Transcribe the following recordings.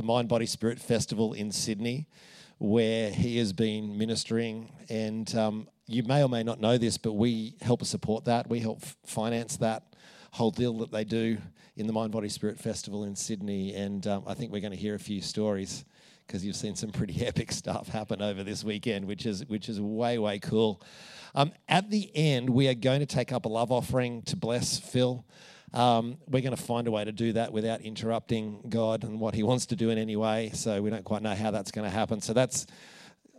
the Mind Body Spirit Festival in Sydney, where he has been ministering. And um, you may or may not know this, but we help support that. We help finance that whole deal that they do in the Mind Body Spirit Festival in Sydney. And um, I think we're going to hear a few stories because you've seen some pretty epic stuff happen over this weekend, which is which is way way cool. Um, at the end, we are going to take up a love offering to bless Phil. Um, we're going to find a way to do that without interrupting God and what He wants to do in any way. So we don't quite know how that's going to happen. So that's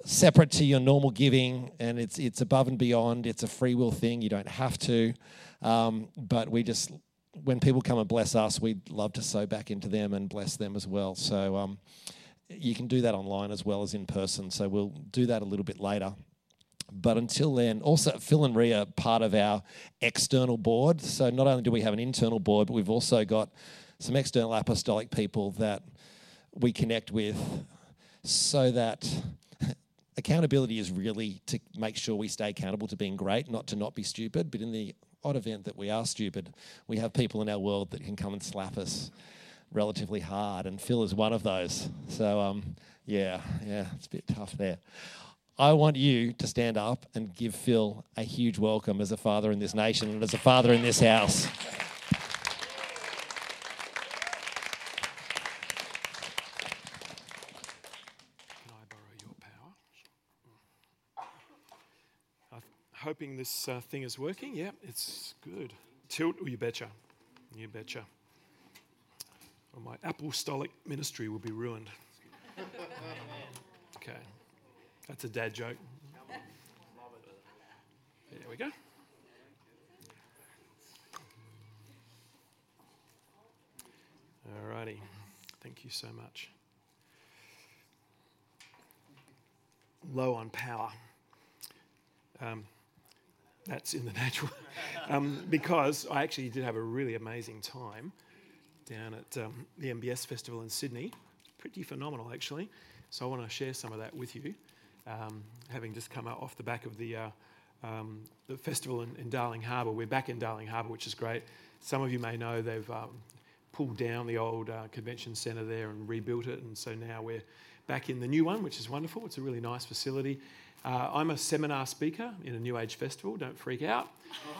separate to your normal giving, and it's it's above and beyond. It's a free will thing. You don't have to, um, but we just when people come and bless us, we'd love to sow back into them and bless them as well. So um, you can do that online as well as in person. So we'll do that a little bit later. But until then, also Phil and Ria are part of our external board. So not only do we have an internal board, but we've also got some external apostolic people that we connect with so that accountability is really to make sure we stay accountable to being great, not to not be stupid. But in the odd event that we are stupid, we have people in our world that can come and slap us relatively hard, and Phil is one of those. So, um, yeah, yeah, it's a bit tough there. I want you to stand up and give Phil a huge welcome as a father in this nation and as a father in this house. I hoping this uh, thing is working. Yeah, it's good. Tilt, oh, you betcha. You betcha. Or my apostolic ministry will be ruined. Okay. That's a dad joke. There we go. All righty. Thank you so much. Low on power. Um, that's in the natural. um, because I actually did have a really amazing time down at um, the MBS Festival in Sydney. Pretty phenomenal, actually. So I want to share some of that with you, um, having just come off the back of the, uh, um, the festival in, in, Darling Harbour. We're back in Darling Harbour, which is great. Some of you may know they've um, pulled down the old uh, convention centre there and rebuilt it, and so now we're back in the new one, which is wonderful. It's a really nice facility. Uh, I'm a seminar speaker in a New Age festival, don't freak out.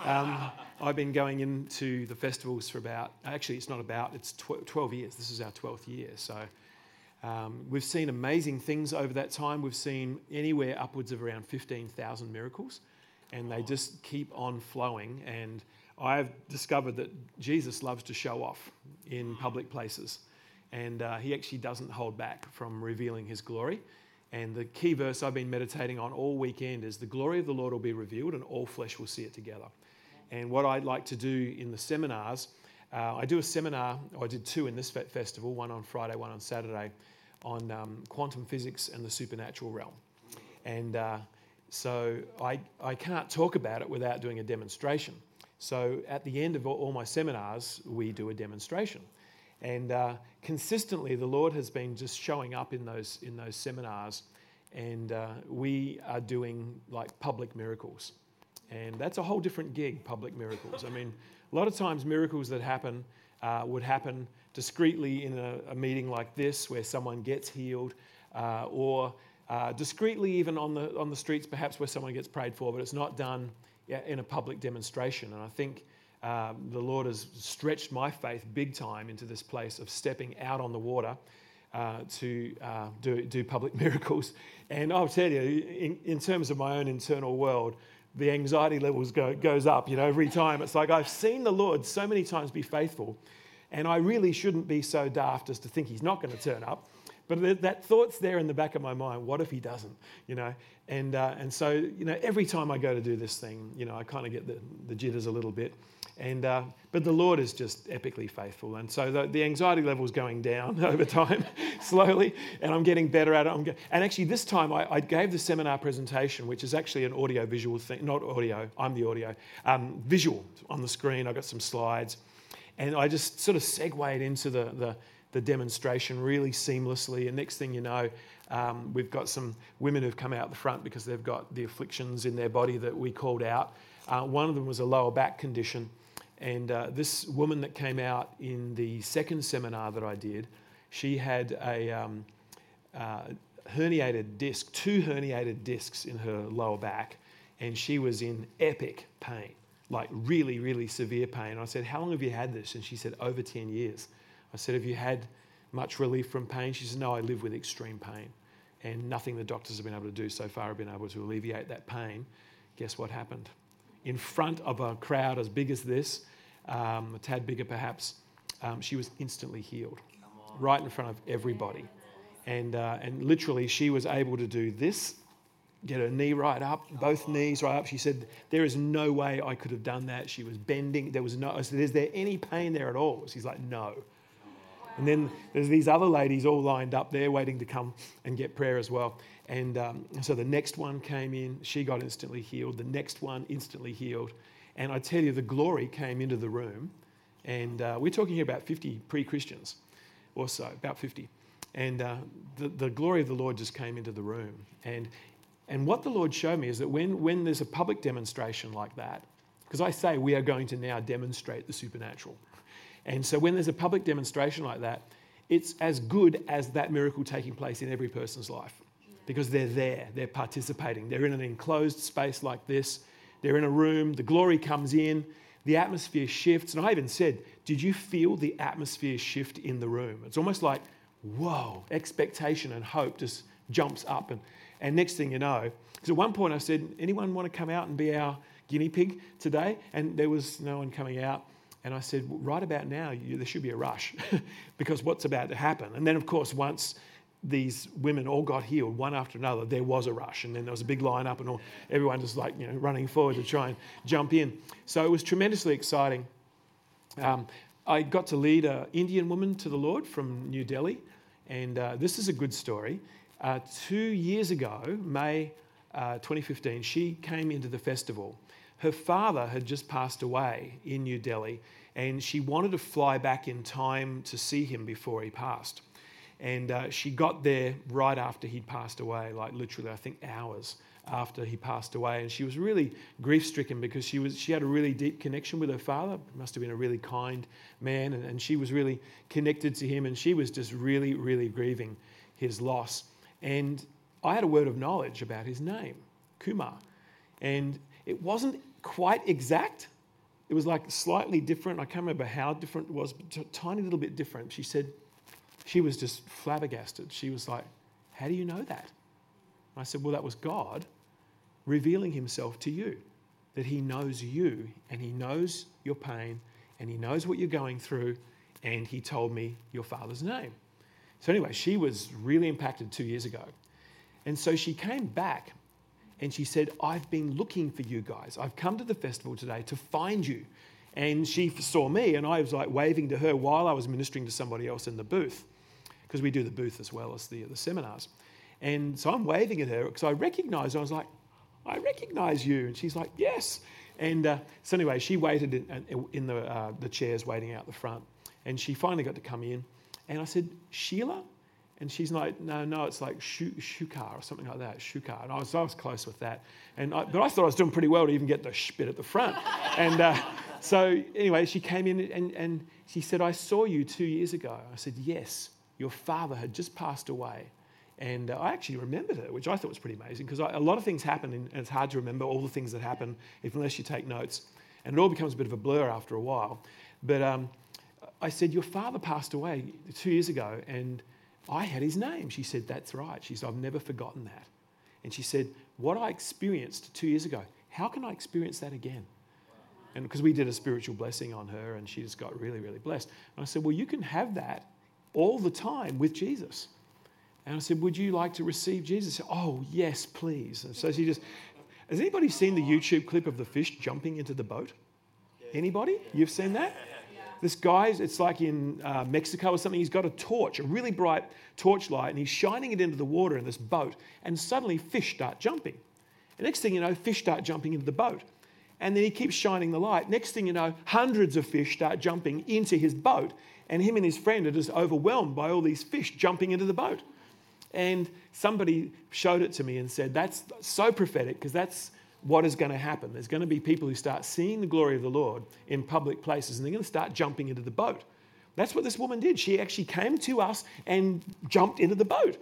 Um, I've been going into the festivals for about, actually, it's not about, it's tw- 12 years. This is our 12th year. So um, we've seen amazing things over that time. We've seen anywhere upwards of around 15,000 miracles, and they just keep on flowing. And I've discovered that Jesus loves to show off in public places, and uh, he actually doesn't hold back from revealing his glory. And the key verse I've been meditating on all weekend is the glory of the Lord will be revealed and all flesh will see it together. And what I'd like to do in the seminars, uh, I do a seminar, I did two in this festival, one on Friday, one on Saturday, on um, quantum physics and the supernatural realm. And uh, so I, I can't talk about it without doing a demonstration. So at the end of all my seminars, we do a demonstration. And uh, consistently, the Lord has been just showing up in those, in those seminars, and uh, we are doing like public miracles. And that's a whole different gig, public miracles. I mean, a lot of times, miracles that happen uh, would happen discreetly in a, a, meeting like this where someone gets healed, uh, or uh, discreetly even on the, on the streets, perhaps where someone gets prayed for, but it's not done in a public demonstration. And I think um, the Lord has stretched my faith big time into this place of stepping out on the water uh, to uh, do, do public miracles. And I'll tell you, in, in, terms of my own internal world, the anxiety levels go, goes up, you know, every time. It's like I've seen the Lord so many times be faithful, and I really shouldn't be so daft as to think he's not going to turn up. But that thought's there in the back of my mind. What if he doesn't? You know, and uh, and so you know, every time I go to do this thing, you know, I kind of get the, the jitters a little bit. And, uh, but the Lord is just epically faithful. And so the, the anxiety level is going down over time, slowly, and I'm getting better at it. Go- and actually, this time I, I, gave the seminar presentation, which is actually an audio visual thing, not audio, I'm the audio, um, visual on the screen. I got some slides. And I just sort of segued into the, the, the demonstration really seamlessly. And next thing you know, um, we've got some women who've come out the front because they've got the afflictions in their body that we called out. Uh, one of them was a lower back condition. And uh, this woman that came out in the second seminar that I did, She had a um, uh, herniated disc, two herniated discs in her lower back, and she was in epic pain, like really, really severe pain. I said, How long have you had this? And she said, Over 10 years. I said, Have you had much relief from pain? She said, No, I live with extreme pain. And nothing the doctors have been able to do so far have been able to alleviate that pain. Guess what happened? In front of a crowd as big as this, um, a tad bigger perhaps, um, she was instantly healed right in front of everybody. And, uh, and literally, she was able to do this, get her knee right up, both knees right up. She said, There is no way I could have done that. She was bending. There was no, I said, Is there any pain there at all? She's like, No. And then there's these other ladies all lined up there waiting to come and get prayer as well. And um, so the next one came in, she got instantly healed. The next one instantly healed. And I tell you, the glory came into the room. And uh, we're talking here about 50 pre Christians or so, about 50. And uh, the, the glory of the Lord just came into the room. And, and what the Lord showed me is that when, when there's a public demonstration like that, because I say we are going to now demonstrate the supernatural. And so when there's a public demonstration like that, it's as good as that miracle taking place in every person's life because they're there, they're participating. They're in an enclosed space like this, they're in a room, the glory comes in, the atmosphere shifts. And I even said, Did you feel the atmosphere shift in the room? It's almost like, whoa, expectation and hope just jumps up. And, and next thing you know, because at one point I said, Anyone want to come out and be our guinea pig today? And there was no one coming out. And I said, well, right about now, you, there should be a rush because what's about to happen? And then, of course, once these women all got healed one after another, there was a rush. And then there was a big line up, and all, everyone was like, you know, running forward to try and jump in. So it was tremendously exciting. Um, I got to lead an Indian woman to the Lord from New Delhi. And uh, this is a good story. Uh, two years ago, May uh, 2015, she came into the festival her father had just passed away in New Delhi, and she wanted to fly back in time to see him before he passed. And uh, she got there right after he'd passed away, like literally, I think, hours after he passed away. And she was really grief stricken because she, was, she had a really deep connection with her father. Must have been a really kind man, and, and she was really connected to him, and she was just really, really grieving his loss. And I had a word of knowledge about his name, Kumar. And it wasn't quite exact. It was like slightly different. I can't remember how different it was, but a tiny little bit different. She said she was just flabbergasted. She was like, How do you know that? I said, Well, that was God revealing himself to you, that he knows you and he knows your pain and he knows what you're going through, and he told me your father's name. So, anyway, she was really impacted two years ago. And so she came back and she said, I've been looking for you guys. I've come to the festival today to find you. And she saw me, and I was like waving to her while I was ministering to somebody else in the booth, because we do the booth as well as the, the seminars. And so I'm waving at her because I recognized, I was like, I recognize you. And she's like, yes. And uh, so anyway, she waited in, in the, uh, the chairs waiting out the front. And she finally got to come in. And I said, Sheila? And she's like, no, no, it's like shukar or something like that, shukar. And I was, I was close with that. And I, but I thought I was doing pretty well to even get the sh bit at the front. and uh, so anyway, she came in and, and she said, I saw you two years ago. I said, yes, your father had just passed away. And uh, I actually remembered her, which I thought was pretty amazing because a lot of things happen and it's hard to remember all the things that happen if, unless you take notes. And it all becomes a bit of a blur after a while. But um, I said, Your father passed away two years ago, and I had his name. She said, That's right. She said, I've never forgotten that. And she said, What I experienced two years ago, how can I experience that again? And because we did a spiritual blessing on her and she just got really, really blessed. And I said, Well, you can have that all the time with Jesus. And I said, Would you like to receive Jesus? Said, oh, yes, please. And so she just, has anybody seen the YouTube clip of the fish jumping into the boat? Anybody? You've seen that? this guy, it's like in uh, Mexico or something, he's got a torch, a really bright torchlight, and he's shining it into the water in this boat, and suddenly fish start jumping. And next thing you know, fish start jumping into the boat. And then he keeps shining the light. Next thing you know, hundreds of fish start jumping into his boat, and him and his friend are just overwhelmed by all these fish jumping into the boat. And somebody showed it to me and said, That's so prophetic because that's what is going to happen. There's going to be people who start seeing the glory of the Lord in public places and they're going to start jumping into the boat. That's what this woman did. She actually came to us and jumped into the boat.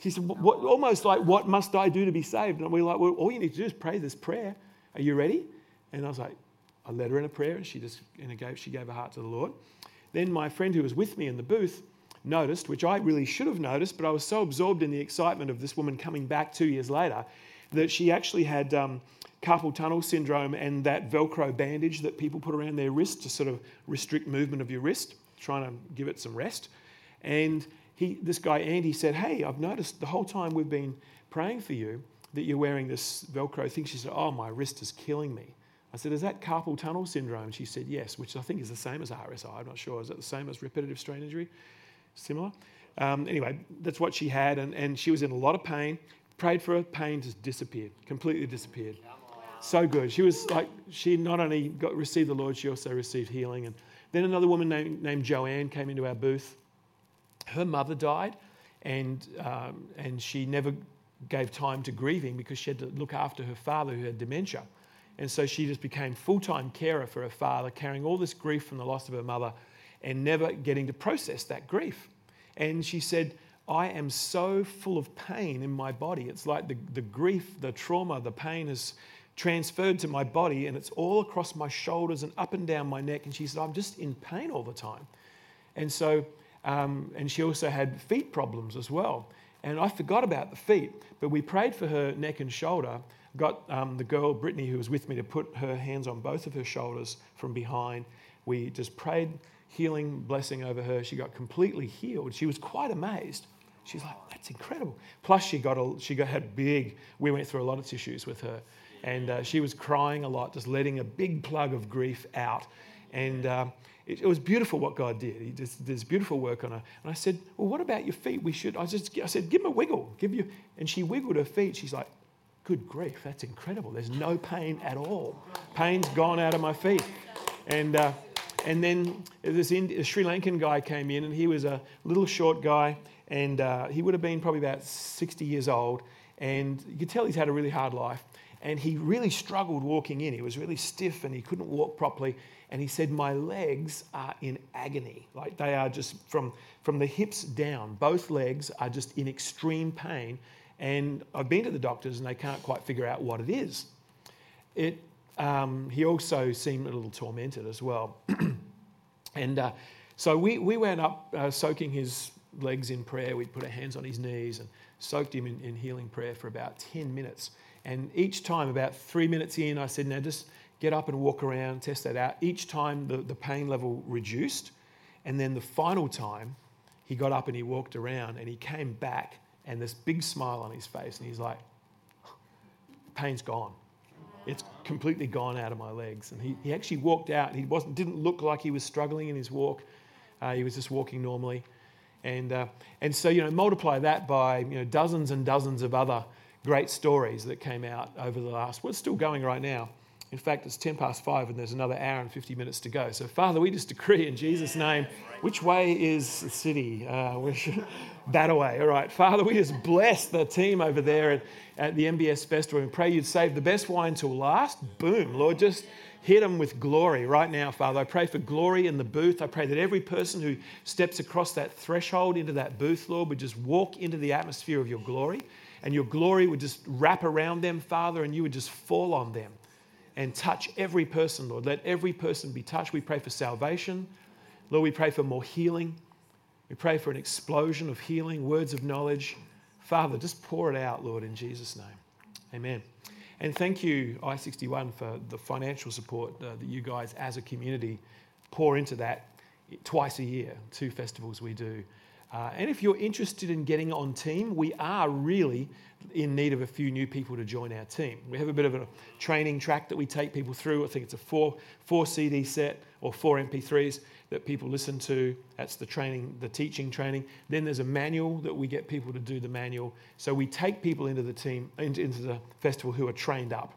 She said, what, almost like, What must I do to be saved? And we we're like, Well, all you need to do is pray this prayer. Are you ready? And I was like, I led her in a prayer and she just know, gave, she gave her heart to the Lord. Then my friend who was with me in the booth noticed, which I really should have noticed, but I was so absorbed in the excitement of this woman coming back two years later that she actually had um, carpal tunnel syndrome and that Velcro bandage that people put around their wrist to sort of restrict movement of your wrist, trying to give it some rest. And he, this guy, Andy, said, Hey, I've noticed the whole time we've been praying for you that you're wearing this Velcro thing. She said, Oh, my wrist is killing me. I said, Is that carpal tunnel syndrome? She said, Yes, which I think is the same as RSI. I'm not sure. Is that the same as repetitive strain injury? Similar? Um, anyway, that's what she had, and, and she was in a lot of pain. Prayed for her, pain just disappeared, completely disappeared. So good. She was like, she not only got received the Lord, she also received healing. And then another woman named, named Joanne came into our booth. Her mother died, and, um, and she never gave time to grieving because she had to look after her father who had dementia. And so she just became full time carer for her father, carrying all this grief from the loss of her mother and never getting to process that grief. And she said, I am so full of pain in my body. It's like the, the grief, the trauma, the pain is transferred to my body and it's all across my shoulders and up and down my neck. And she said, I'm just in pain all the time. And so, um, and she also had feet problems as well. And I forgot about the feet, but we prayed for her neck and shoulder. Got um, the girl, Brittany, who was with me, to put her hands on both of her shoulders from behind. We just prayed healing blessing over her. She got completely healed. She was quite amazed. She's like, that's incredible. Plus, she got a, she got had big. We went through a lot of tissues with her, and uh, she was crying a lot, just letting a big plug of grief out. And uh, it, it, was beautiful what God did. He just did this beautiful work on her. And I said, well, what about your feet? We should. I just I said, give them a wiggle. Give you. And she wiggled her feet. She's like, good grief, that's incredible. There's no pain at all. Pain's gone out of my feet. And uh, and then this Sri Lankan guy came in, and he was a little short guy, and uh, he would have been probably about 60 years old. And you could tell he's had a really hard life. And he really struggled walking in. He was really stiff and he couldn't walk properly. And he said, My legs are in agony. Like they are just from, from the hips down, both legs are just in extreme pain. And I've been to the doctors and they can't quite figure out what it is. It um, he also seemed a little tormented as well. and uh, so we, we went up uh, soaking his legs in prayer. We'd put our hands on his knees and soaked him in, in healing prayer for about 10 minutes. And each time, about three minutes in, I said, Now just get up and walk around, test that out. Each time, the, the pain level reduced. And then the final time, he got up and he walked around and he came back and this big smile on his face. And he's like, Pain's gone it's completely gone out of my legs. And he, he actually walked out. He wasn't, didn't look like he was struggling in his walk. Uh, he was just walking normally. And, uh, and so, you know, multiply that by, you know, dozens and dozens of other great stories that came out over the last, well, it's still going right now. In fact, it's 10 past five and there's another hour and 50 minutes to go. So, Father, we just decree in Jesus' name, which way is the city? Uh, that away. All right. Father, we just bless the team over there at, at the MBS Festival and pray you'd save the best wine till last. Boom. Lord, just hit them with glory right now, Father. I pray for glory in the booth. I pray that every person who steps across that threshold into that booth, Lord, would just walk into the atmosphere of your glory and your glory would just wrap around them, Father, and you would just fall on them and touch every person, Lord. Let every person be touched. We pray for salvation. Lord, we pray for more healing. We pray for an explosion of healing, words of knowledge. Father, just pour it out, Lord, in Jesus' name. Amen. And thank you, I 61, for the financial support uh, that you guys as a community pour into that twice a year, two festivals we do. Uh, and if you're interested in getting on team, we are really in need of a few new people to join our team. We have a bit of a training track that we take people through. I think it's a four, four CD set or four MP3s that people listen to. That's the training, the teaching training. Then there's a manual that we get people to do the manual. So we take people into the team, into, into the festival who are trained up.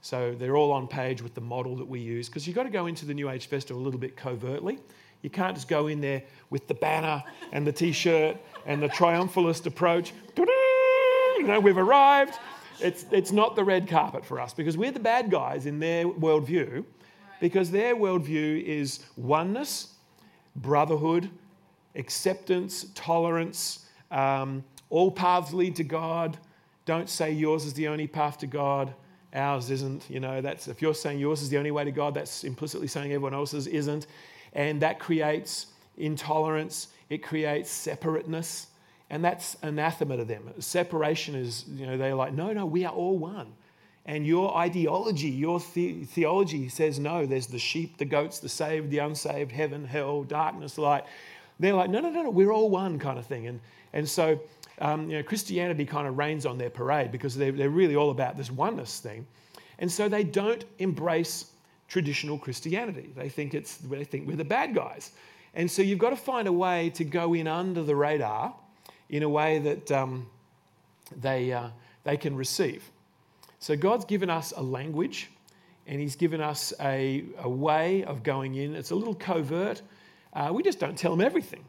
So they're all on page with the model that we use because you've got to go into the New Age Festival a little bit covertly. You can't just go in there with the banner and the t shirt and the triumphalist approach. You know, we've arrived. It's, it's not the red carpet for us because we're the bad guys in their worldview because their worldview is oneness, brotherhood, acceptance, tolerance. Um, all paths lead to God. Don't say yours is the only path to God. Ours isn't. You know, that's if you're saying yours is the only way to God, that's implicitly saying everyone else's isn't. And that creates intolerance, it creates separateness, and that's anathema to them. Separation is, you know, they're like, no, no, we are all one. And your ideology, your the- theology says, no, there's the sheep, the goats, the saved, the unsaved, heaven, hell, darkness, light. They're like, no, no, no, no, we're all one kind of thing. And, and so, um, you know, Christianity kind of reigns on their parade because they're, they're really all about this oneness thing. And so they don't embrace traditional Christianity. They think, it's, they think we're the bad guys. And so you've got to find a way to go in under the radar in a way that um, they, uh, they can receive. So God's given us a language and He's given us a, a way of going in. It's a little covert. Uh, we just don't tell them everything.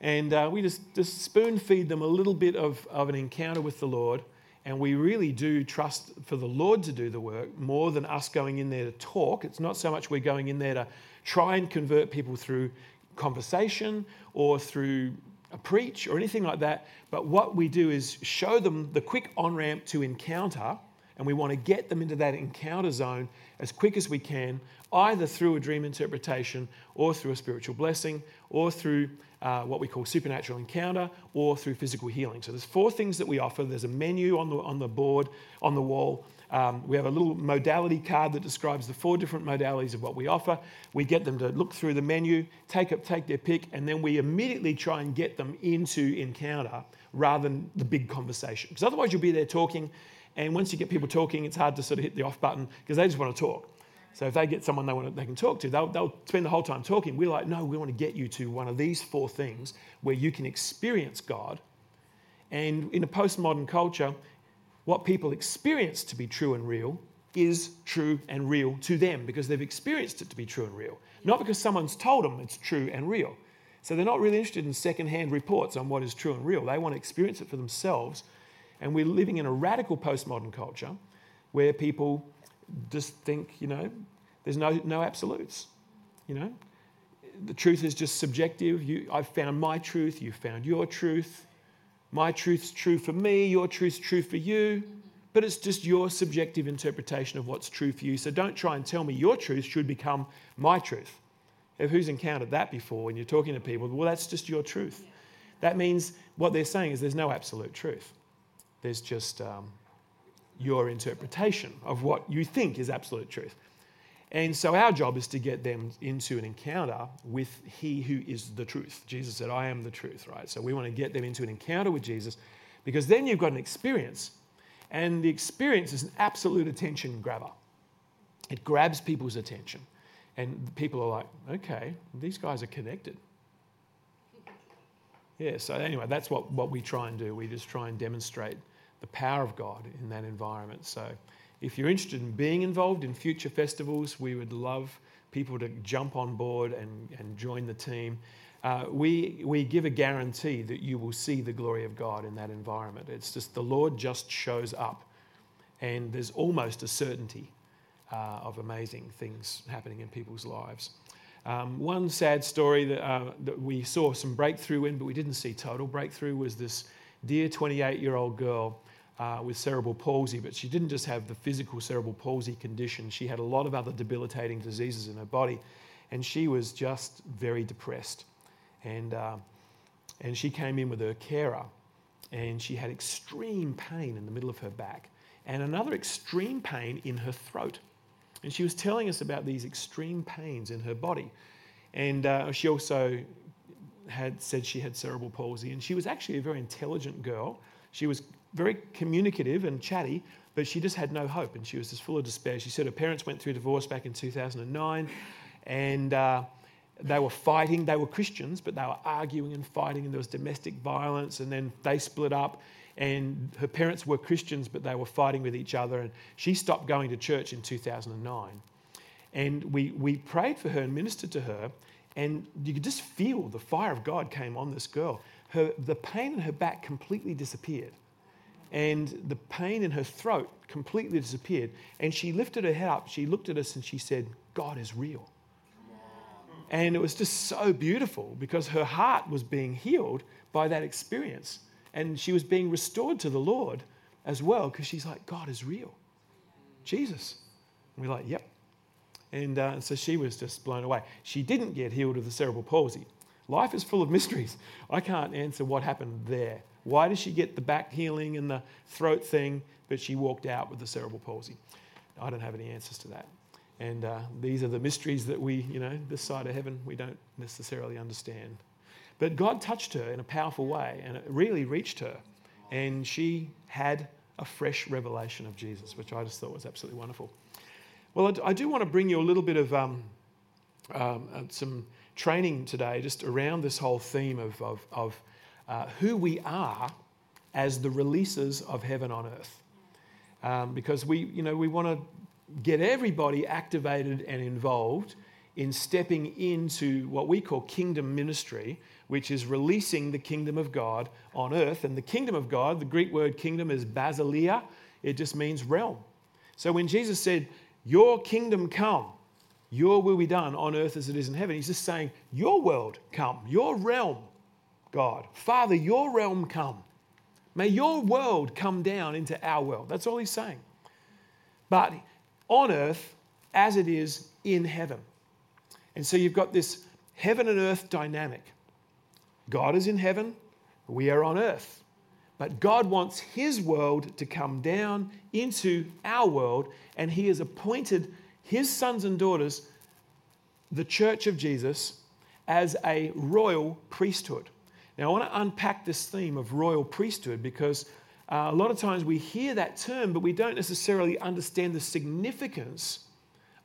And uh, we just, just spoon feed them a little bit of, of an encounter with the Lord. And we really do trust for the Lord to do the work more than us going in there to talk. It's not so much we're going in there to try and convert people through conversation or through a preach or anything like that. But what we do is show them the quick on ramp to encounter, and we want to get them into that encounter zone as quick as we can, either through a dream interpretation or through a spiritual blessing or through uh, what we call supernatural encounter or through physical healing. So there's four things that we offer. There's a menu on the, on the board, on the wall. Um, we have a little modality card that describes the four different modalities of what we offer. We get them to look through the menu, take, up, take their pick, and then we immediately try and get them into encounter rather than the big conversation. Because otherwise, you'll be there talking, and once you get people talking, it's hard to sort of hit the off button because they just want to talk. So if they get someone they, want to, they can talk to, they'll, they'll spend the whole time talking. We're like, no, we want to get you to one of these four things where you can experience God. And in a postmodern culture, what people experience to be true and real is true and real to them because they've experienced it to be true and real, not because someone's told them it's true and real. So they're not really interested in secondhand reports on what is true and real. They want to experience it for themselves. And we're living in a radical postmodern culture where people just think, you know, there's no, no absolutes. You know, the truth is just subjective. You, I've found my truth, you've found your truth. My truth's true for me, your truth's true for you, but it's just your subjective interpretation of what's true for you. So don't try and tell me your truth should become my truth. If who's encountered that before when you're talking to people? Well, that's just your truth. That means what they're saying is there's no absolute truth. There's just um, your interpretation of what you think is absolute truth. And so our job is to get them into an encounter with He who is the truth. Jesus said, I am the truth, right? So we want to get them into an encounter with Jesus because then you've got an experience. And the experience is an absolute attention grabber. It grabs people's attention. And people are like, okay, these guys are connected. Yeah, so anyway, that's what, what we try and do. We just try and demonstrate the power of God in that environment. So if you're interested in being involved in future festivals, we would love people to jump on board and, and join the team. Uh, we, we give a guarantee that you will see the glory of God in that environment. It's just the Lord just shows up, and there's almost a certainty uh, of amazing things happening in people's lives. Um, one sad story that, uh, that we saw some breakthrough in, but we didn't see total breakthrough, was this dear 28 year old girl uh, with cerebral palsy, but she didn't just have the physical cerebral palsy condition, she had a lot of other debilitating diseases in her body, and she was just very depressed. And, uh, and she came in with her carer, and she had extreme pain in the middle of her back, and another extreme pain in her throat. And she was telling us about these extreme pains in her body. And uh, she also had said she had cerebral palsy, and she was actually a very intelligent girl. She was very communicative and chatty, but she just had no hope, and she was just full of despair. She said her parents went through divorce back in 2009, and uh, they were fighting. They were Christians, but they were arguing and fighting, and there was domestic violence, and then they split up. And her parents were Christians, but they were fighting with each other. And she stopped going to church in 2009. And we, we prayed for her and ministered to her. And you could just feel the fire of God came on this girl. Her, the pain in her back completely disappeared. And the pain in her throat completely disappeared. And she lifted her head up. She looked at us and she said, God is real. And it was just so beautiful because her heart was being healed by that experience. And she was being restored to the Lord as well because she's like, God is real. Jesus. And we're like, yep. And uh, so she was just blown away. She didn't get healed of the cerebral palsy. Life is full of mysteries. I can't answer what happened there. Why did she get the back healing and the throat thing, but she walked out with the cerebral palsy? I don't have any answers to that. And uh, these are the mysteries that we, you know, this side of heaven, we don't necessarily understand. But God touched her in a powerful way, and it really reached her. And she had a fresh revelation of Jesus, which I just thought was absolutely wonderful. Well, I do want to bring you a little bit of um, um, uh, some training today just around this whole theme of, of, of uh, who we are as the releases of heaven on earth. Um, because we, you know, we want to get everybody activated and involved in stepping into what we call kingdom ministry, which is releasing the kingdom of God on earth. And the kingdom of God, the Greek word kingdom is basileia, it just means realm. So when Jesus said, Your kingdom come, your will be done on earth as it is in heaven, he's just saying, Your world come, your realm God. Father, your realm come. May your world come down into our world. That's all he's saying. But on earth as it is in heaven. And so you've got this heaven and earth dynamic. God is in heaven, we are on earth. But God wants his world to come down into our world, and he has appointed his sons and daughters, the church of Jesus, as a royal priesthood. Now, I want to unpack this theme of royal priesthood because uh, a lot of times we hear that term, but we don't necessarily understand the significance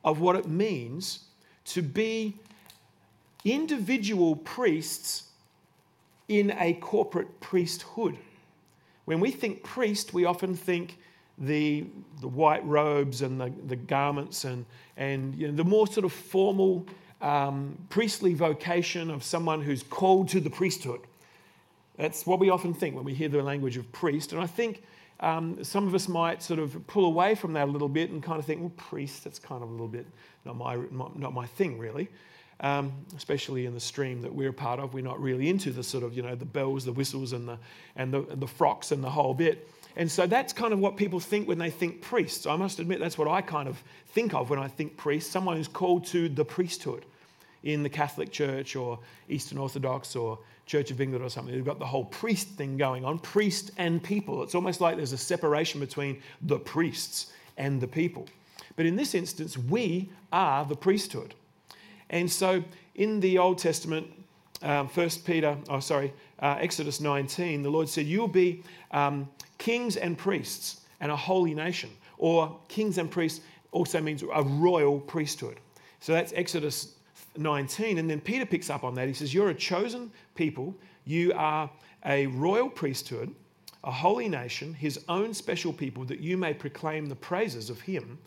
of what it means to be individual priests in a corporate priesthood. When we think priest, we often think the, the white robes and the, the garments and, and you know, the more sort of formal um, priestly vocation of someone who's called to the priesthood. That's what we often think when we hear the language of priest. And I think um, some of us might sort of pull away from that a little bit and kind of think, well, priest, that's kind of a little bit not my, not my thing, really. Um, especially in the stream that we're a part of. We're not really into the sort of, you know, the bells, the whistles, and the, and the, and the frocks and the whole bit. And so that's kind of what people think when they think priests. I must admit, that's what I kind of think of when I think priest someone who's called to the priesthood in the Catholic Church or Eastern Orthodox or Church of England or something. They've got the whole priest thing going on, priest and people. It's almost like there's a separation between the priests and the people. But in this instance, we are the priesthood. And so in the Old Testament, um, Peter, oh sorry, uh, Exodus 19, the Lord said, "You'll be um, kings and priests and a holy nation." Or kings and priests also means a royal priesthood. So that's Exodus 19. And then Peter picks up on that. He says, You're a chosen people, you are a royal priesthood, a holy nation, his own special people, that you may proclaim the praises of him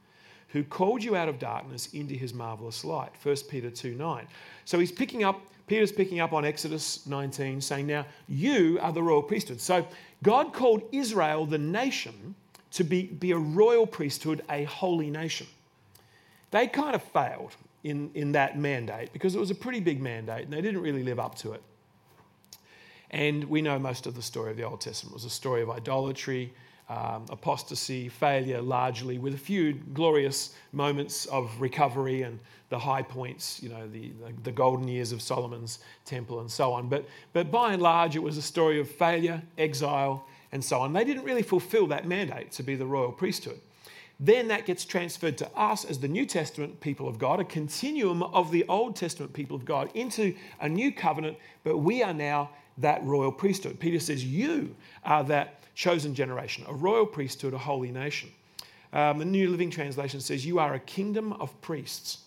who called you out of darkness into his marvelous light. 1 Peter 2 9. So he's picking up, Peter's picking up on Exodus 19, saying, Now you are the royal priesthood. So God called Israel, the nation, to be, be a royal priesthood, a holy nation. They kind of failed in, in that mandate because it was a pretty big mandate and they didn't really live up to it. And we know most of the story of the Old Testament it was a story of idolatry, um, apostasy, failure largely, with a few glorious moments of recovery and the high points, you know, the, the, golden years of Solomon's temple and so on. But, but by and large, it was a story of failure, exile, and so on. They didn't really fulfill that mandate to be the royal priesthood. Then that gets transferred to us as the New Testament people of God, a continuum of the Old Testament people of God into a new covenant, but we are now that royal priesthood. Peter says, You are that chosen generation, a royal priesthood, a holy nation. Um, the New Living Translation says, You are a kingdom of priests.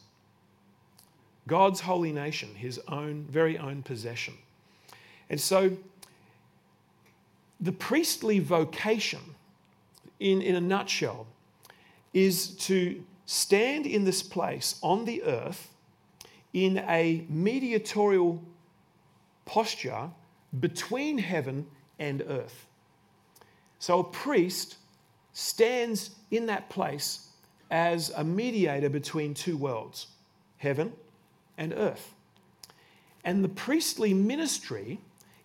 God's holy nation, his own, very own possession. And so, the priestly vocation, in, in a nutshell, is to stand in this place on the earth in a mediatorial posture between heaven and earth. So a priest stands in that place as a mediator between two worlds, heaven and earth. And the priestly ministry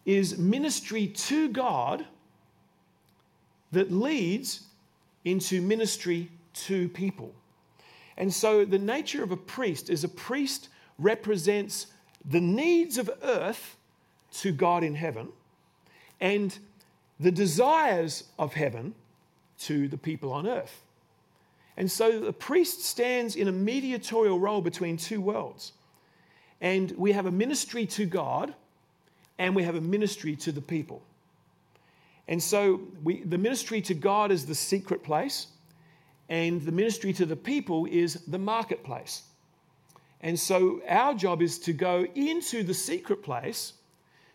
is ministry to God that leads into ministry to people. And so the nature of a priest is a priest represents the needs of earth to God in heaven and the desires of heaven to the people on earth. And so the priest stands in a mediatorial role between two worlds. And we have a ministry to God and we have a ministry to the people. And so we, the ministry to God is the secret place, and the ministry to the people is the marketplace. And so our job is to go into the secret place,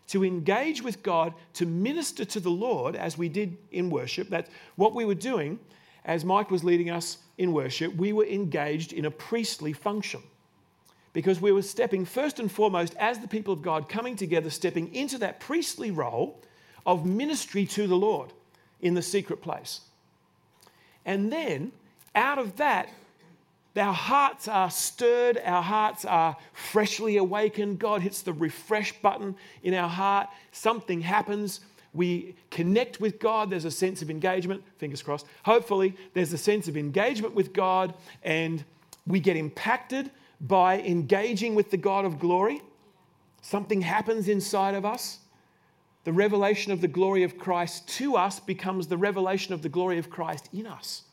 to engage with God, to minister to the Lord as we did in worship. That's what we were doing as Mike was leading us in worship. We were engaged in a priestly function because we were stepping first and foremost as the people of God, coming together, stepping into that priestly role of ministry to the Lord in the secret place. And then out of that, our hearts are stirred, our hearts are freshly awakened. God hits the refresh button in our heart, something happens. We connect with God. There's a sense of engagement, fingers crossed. Hopefully, there's a sense of engagement with God, and we get impacted by engaging with the God of glory. Something happens inside of us. The revelation of the glory of Christ to us becomes the revelation of the glory of Christ in us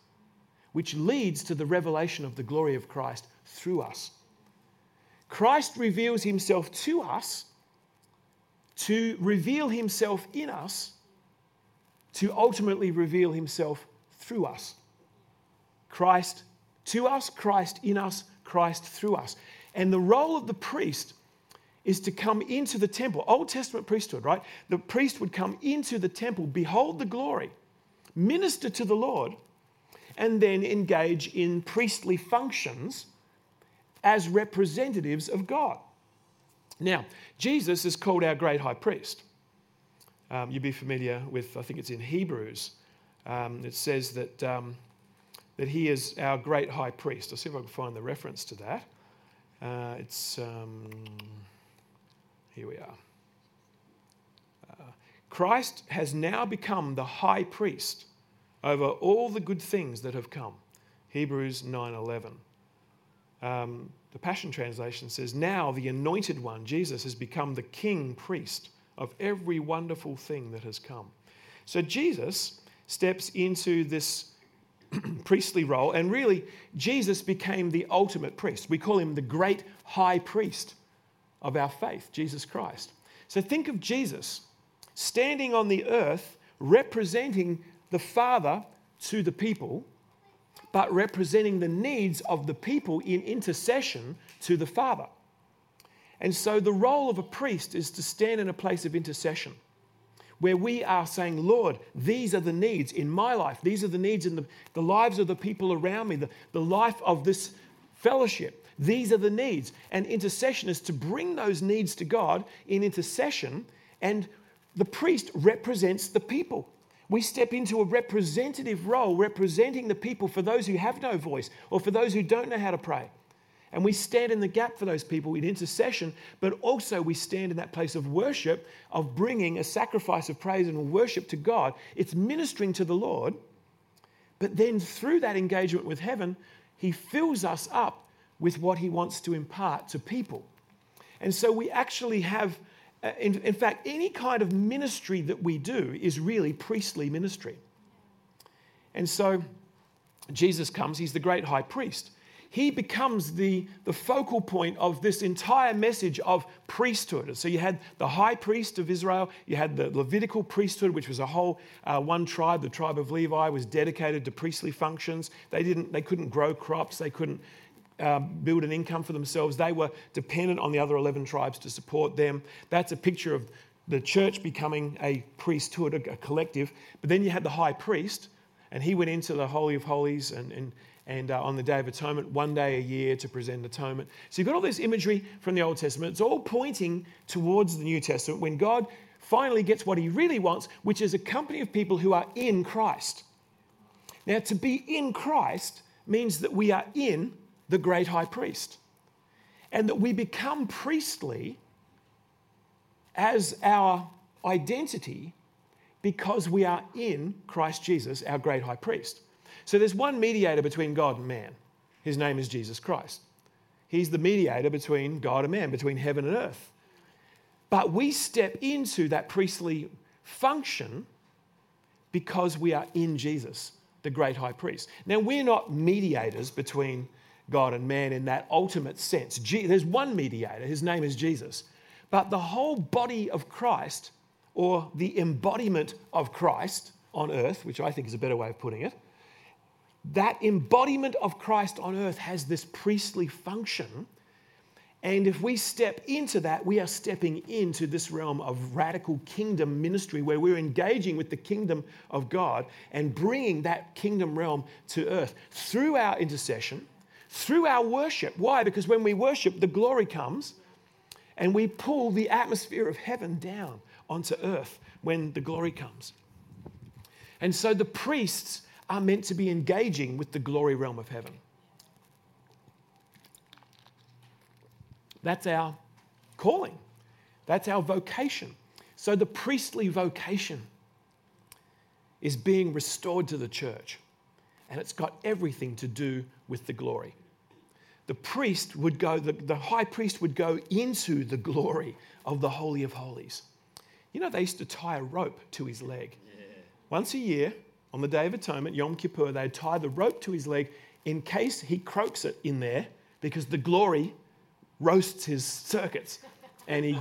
which leads to the revelation of the glory of Christ through us. Christ reveals himself to us to reveal himself in us, to ultimately reveal himself through us. Christ to us, Christ in us, Christ through us. And the role of the priest is to come into the temple. Old Testament priesthood, right? The priest would come into the temple, behold the glory, minister to the Lord and then engage in priestly functions as representatives of God. Now, Jesus is called our great high priest. Um, you'd be familiar with, I think it's in Hebrews, um, it says that, um, that he is our great high priest. I'll see if I can find the reference to that. Uh, it's, um, here we are. Uh, Christ has now become the high priest over all the good things that have come. Hebrews 9:11. Um, the Passion Translation says, "Now the Anointed One, Jesus, has become the King priest of every wonderful thing that has come." So Jesus steps into this priestly role, and really, Jesus became the ultimate priest. We call him the great high priest of our faith, Jesus Christ. So think of Jesus standing on the earth representing the Father to the people, but representing the needs of the people in intercession to the Father. And so the role of a priest is to stand in a place of intercession where we are saying, Lord, these are the needs in my life. These are the needs in the, the lives of the people around me, the, the life of this fellowship. These are the needs. And intercession is to bring those needs to God in intercession, and the priest represents the people we step into a representative role, representing the people for those who have no voice or for those who don't know how to pray. And we stand in the gap for those people in intercession, but also we stand in that place of worship, of bringing a sacrifice of praise and worship to God. It's ministering to the Lord. But then through that engagement with heaven, He fills us up with what He wants to impart to people. And so we actually have in, in fact, any kind of ministry that we do is really priestly ministry. And so Jesus comes, he's the great high priest. He becomes the, the focal point of this entire message of priesthood. So you had the high priest of Israel, you had the Levitical priesthood, which was a whole uh, one tribe. The tribe of Levi was dedicated to priestly functions. They didn't, they couldn't grow crops, they couldn't um, build an income for themselves. They were dependent on the other 11 tribes to support them. That's a picture of the church becoming a priesthood, a, collective. But then you had the high priest, and he went into the Holy of Holies and, and, and uh, on the Day of Atonement, one day a year to present atonement. So you've got all this imagery from the Old Testament. It's all pointing towards the New Testament when God finally gets what he really wants, which is a company of people who are in Christ. Now, to be in Christ means that we are in the great high priest. And that we become priestly as our identity because we are in Christ Jesus, our great high priest. So there's one mediator between God and man. His name is Jesus Christ. He's the mediator between God and man, between heaven and earth. But we step into that priestly function because we are in Jesus, the great high priest. Now, we're not mediators between God and man in that ultimate sense. There's one mediator, his name is Jesus. But the whole body of Christ, or the embodiment of Christ on earth, which I think is a better way of putting it, that embodiment of Christ on earth has this priestly function. And if we step into that, we are stepping into this realm of radical kingdom ministry where we're engaging with the kingdom of God and bringing that kingdom realm to earth through our intercession, through our worship. Why? Because when we worship, the glory comes and we pull the atmosphere of heaven down onto earth when the glory comes. And so the priests are meant to be engaging with the glory realm of heaven. That's our calling, that's our vocation. So the priestly vocation is being restored to the church, and it's got everything to do with the glory the priest would go, the, the high priest would go into the glory of the Holy of Holies. You know, they used to tie a rope to his leg. Yeah. Once a year, on the Day of Atonement, Yom Kippur, they'd tie the rope to his leg in case he croaks it in there because the glory roasts his circuits. And he,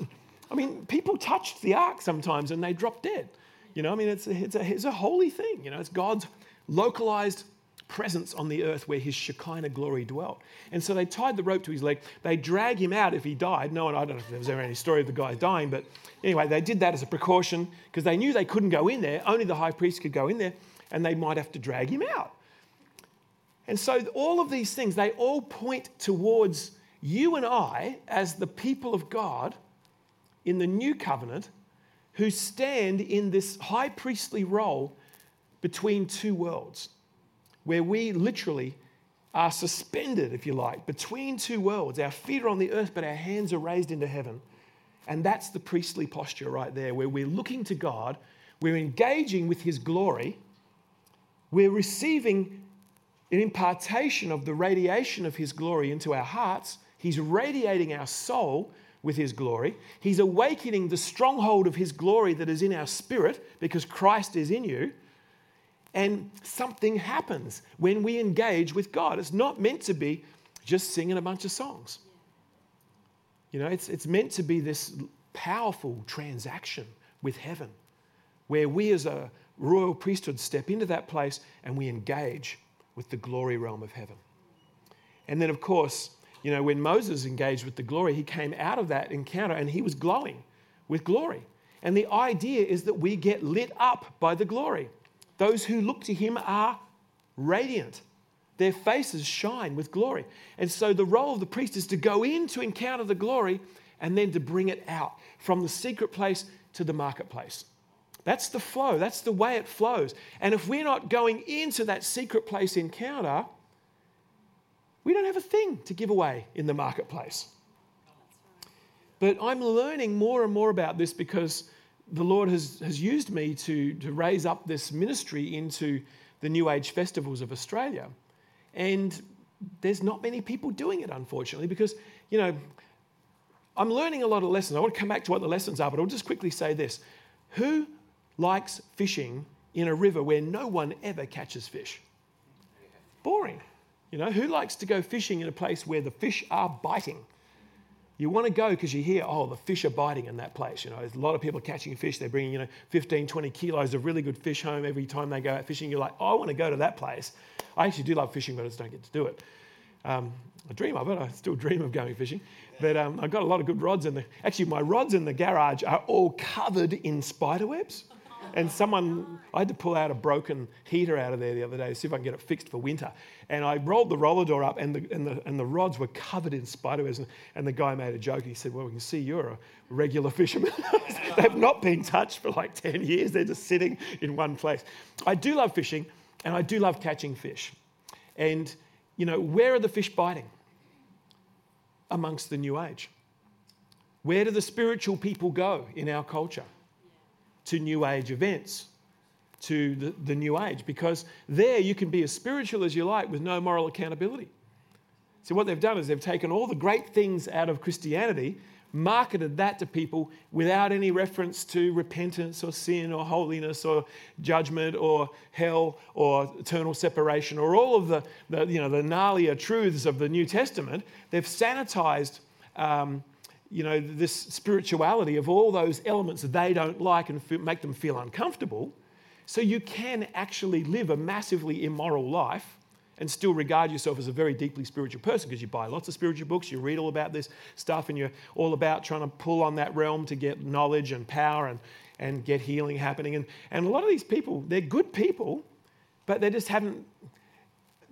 I mean, people touched the ark sometimes and they dropped dead. You know, I mean, it's a, it's a, it's a holy thing. You know, it's God's localized presence on the earth where his Shekinah glory dwelt. And so they tied the rope to his leg. They drag him out if he died. No one, I don't know if there was ever any story of the guy dying, but anyway, they did that as a precaution because they knew they couldn't go in there. Only the high priest could go in there, and they might have to drag him out. And so all of these things, they all point towards you and I as the people of God in the new covenant who stand in this high priestly role between two worlds where we literally are suspended, if you like, between two worlds. Our feet are on the earth, but our hands are raised into heaven. And that's the priestly posture right there, where we're looking to God, we're engaging with His glory, we're receiving an impartation of the radiation of His glory into our hearts. He's radiating our soul with His glory. He's awakening the stronghold of His glory that is in our spirit because Christ is in you and something happens when we engage with God. It's not meant to be just singing a bunch of songs. You know, it's, it's meant to be this powerful transaction with heaven where we as a royal priesthood step into that place and we engage with the glory realm of heaven. And then, of course, you know, when Moses engaged with the glory, he came out of that encounter and he was glowing with glory. And the idea is that we get lit up by the glory. Those who look to him are radiant. Their faces shine with glory. And so the role of the priest is to go in to encounter the glory and then to bring it out from the secret place to the marketplace. That's the flow, that's the way it flows. And if we're not going into that secret place encounter, we don't have a thing to give away in the marketplace. But I'm learning more and more about this because the Lord has, has used me to, to raise up this ministry into the New Age festivals of Australia. And there's not many people doing it, unfortunately, because, you know, I'm learning a lot of lessons. I want to come back to what the lessons are, but I'll just quickly say this. Who likes fishing in a river where no one ever catches fish? Boring. You know, who likes to go fishing in a place where the fish are biting? You want to go because you hear, oh, the fish are biting in that place. You know, there's a lot of people catching fish. They're bringing, you know, 15, 20 kilos of really good fish home every time they go out fishing. You're like, oh, I want to go to that place. I actually do love fishing, but I just don't get to do it. Um, I dream of it. I still dream of going fishing. But um, I've got a lot of good rods in the. Actually, my rods in the garage are all covered in spider webs. And someone, I had to pull out a broken heater out of there the other day to see if I can get it fixed for winter. And I rolled the roller door up, and the, and the, and the rods were covered in spiderwebs. And, and the guy made a joke. He said, Well, we can see you're a regular fisherman. They've not been touched for like 10 years, they're just sitting in one place. I do love fishing, and I do love catching fish. And, you know, where are the fish biting? Amongst the new age. Where do the spiritual people go in our culture? To New Age events, to the, the New Age, because there you can be as spiritual as you like with no moral accountability. So, what they've done is they've taken all the great things out of Christianity, marketed that to people without any reference to repentance or sin or holiness or judgment or hell or eternal separation or all of the, the you know, the gnarlier truths of the New Testament. They've sanitized. Um, you know, this spirituality of all those elements that they don't like and make them feel uncomfortable. So you can actually live a massively immoral life and still regard yourself as a very deeply spiritual person because you buy lots of spiritual books, you read all about this stuff, and you're all about trying to pull on that realm to get knowledge and power and, and get healing happening. And, and a lot of these people, they're good people, but they just haven't,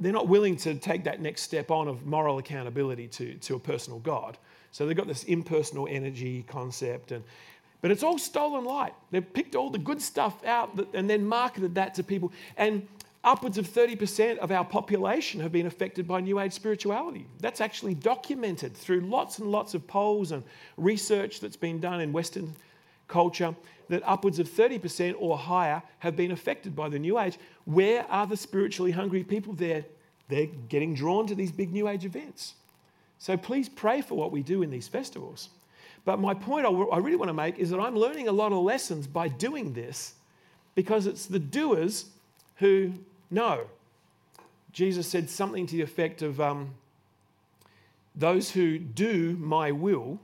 they're not willing to take that next step on of moral accountability to, to a personal God. So they've got this impersonal energy concept, and, but it's all stolen light. They've picked all the good stuff out that, and then marketed that to people. And upwards of 30% of our population have been affected by New Age spirituality. That's actually documented through lots and lots of polls and research that's been done in Western culture that upwards of 30% or higher have been affected by the New Age. Where are the spiritually hungry people? They're, they're getting drawn to these big New Age events. So please pray for what we do in these festivals. But my point I really want to make is that I'm learning a lot of lessons by doing this because it's the doers who know. Jesus said something to the effect of um, those who do my will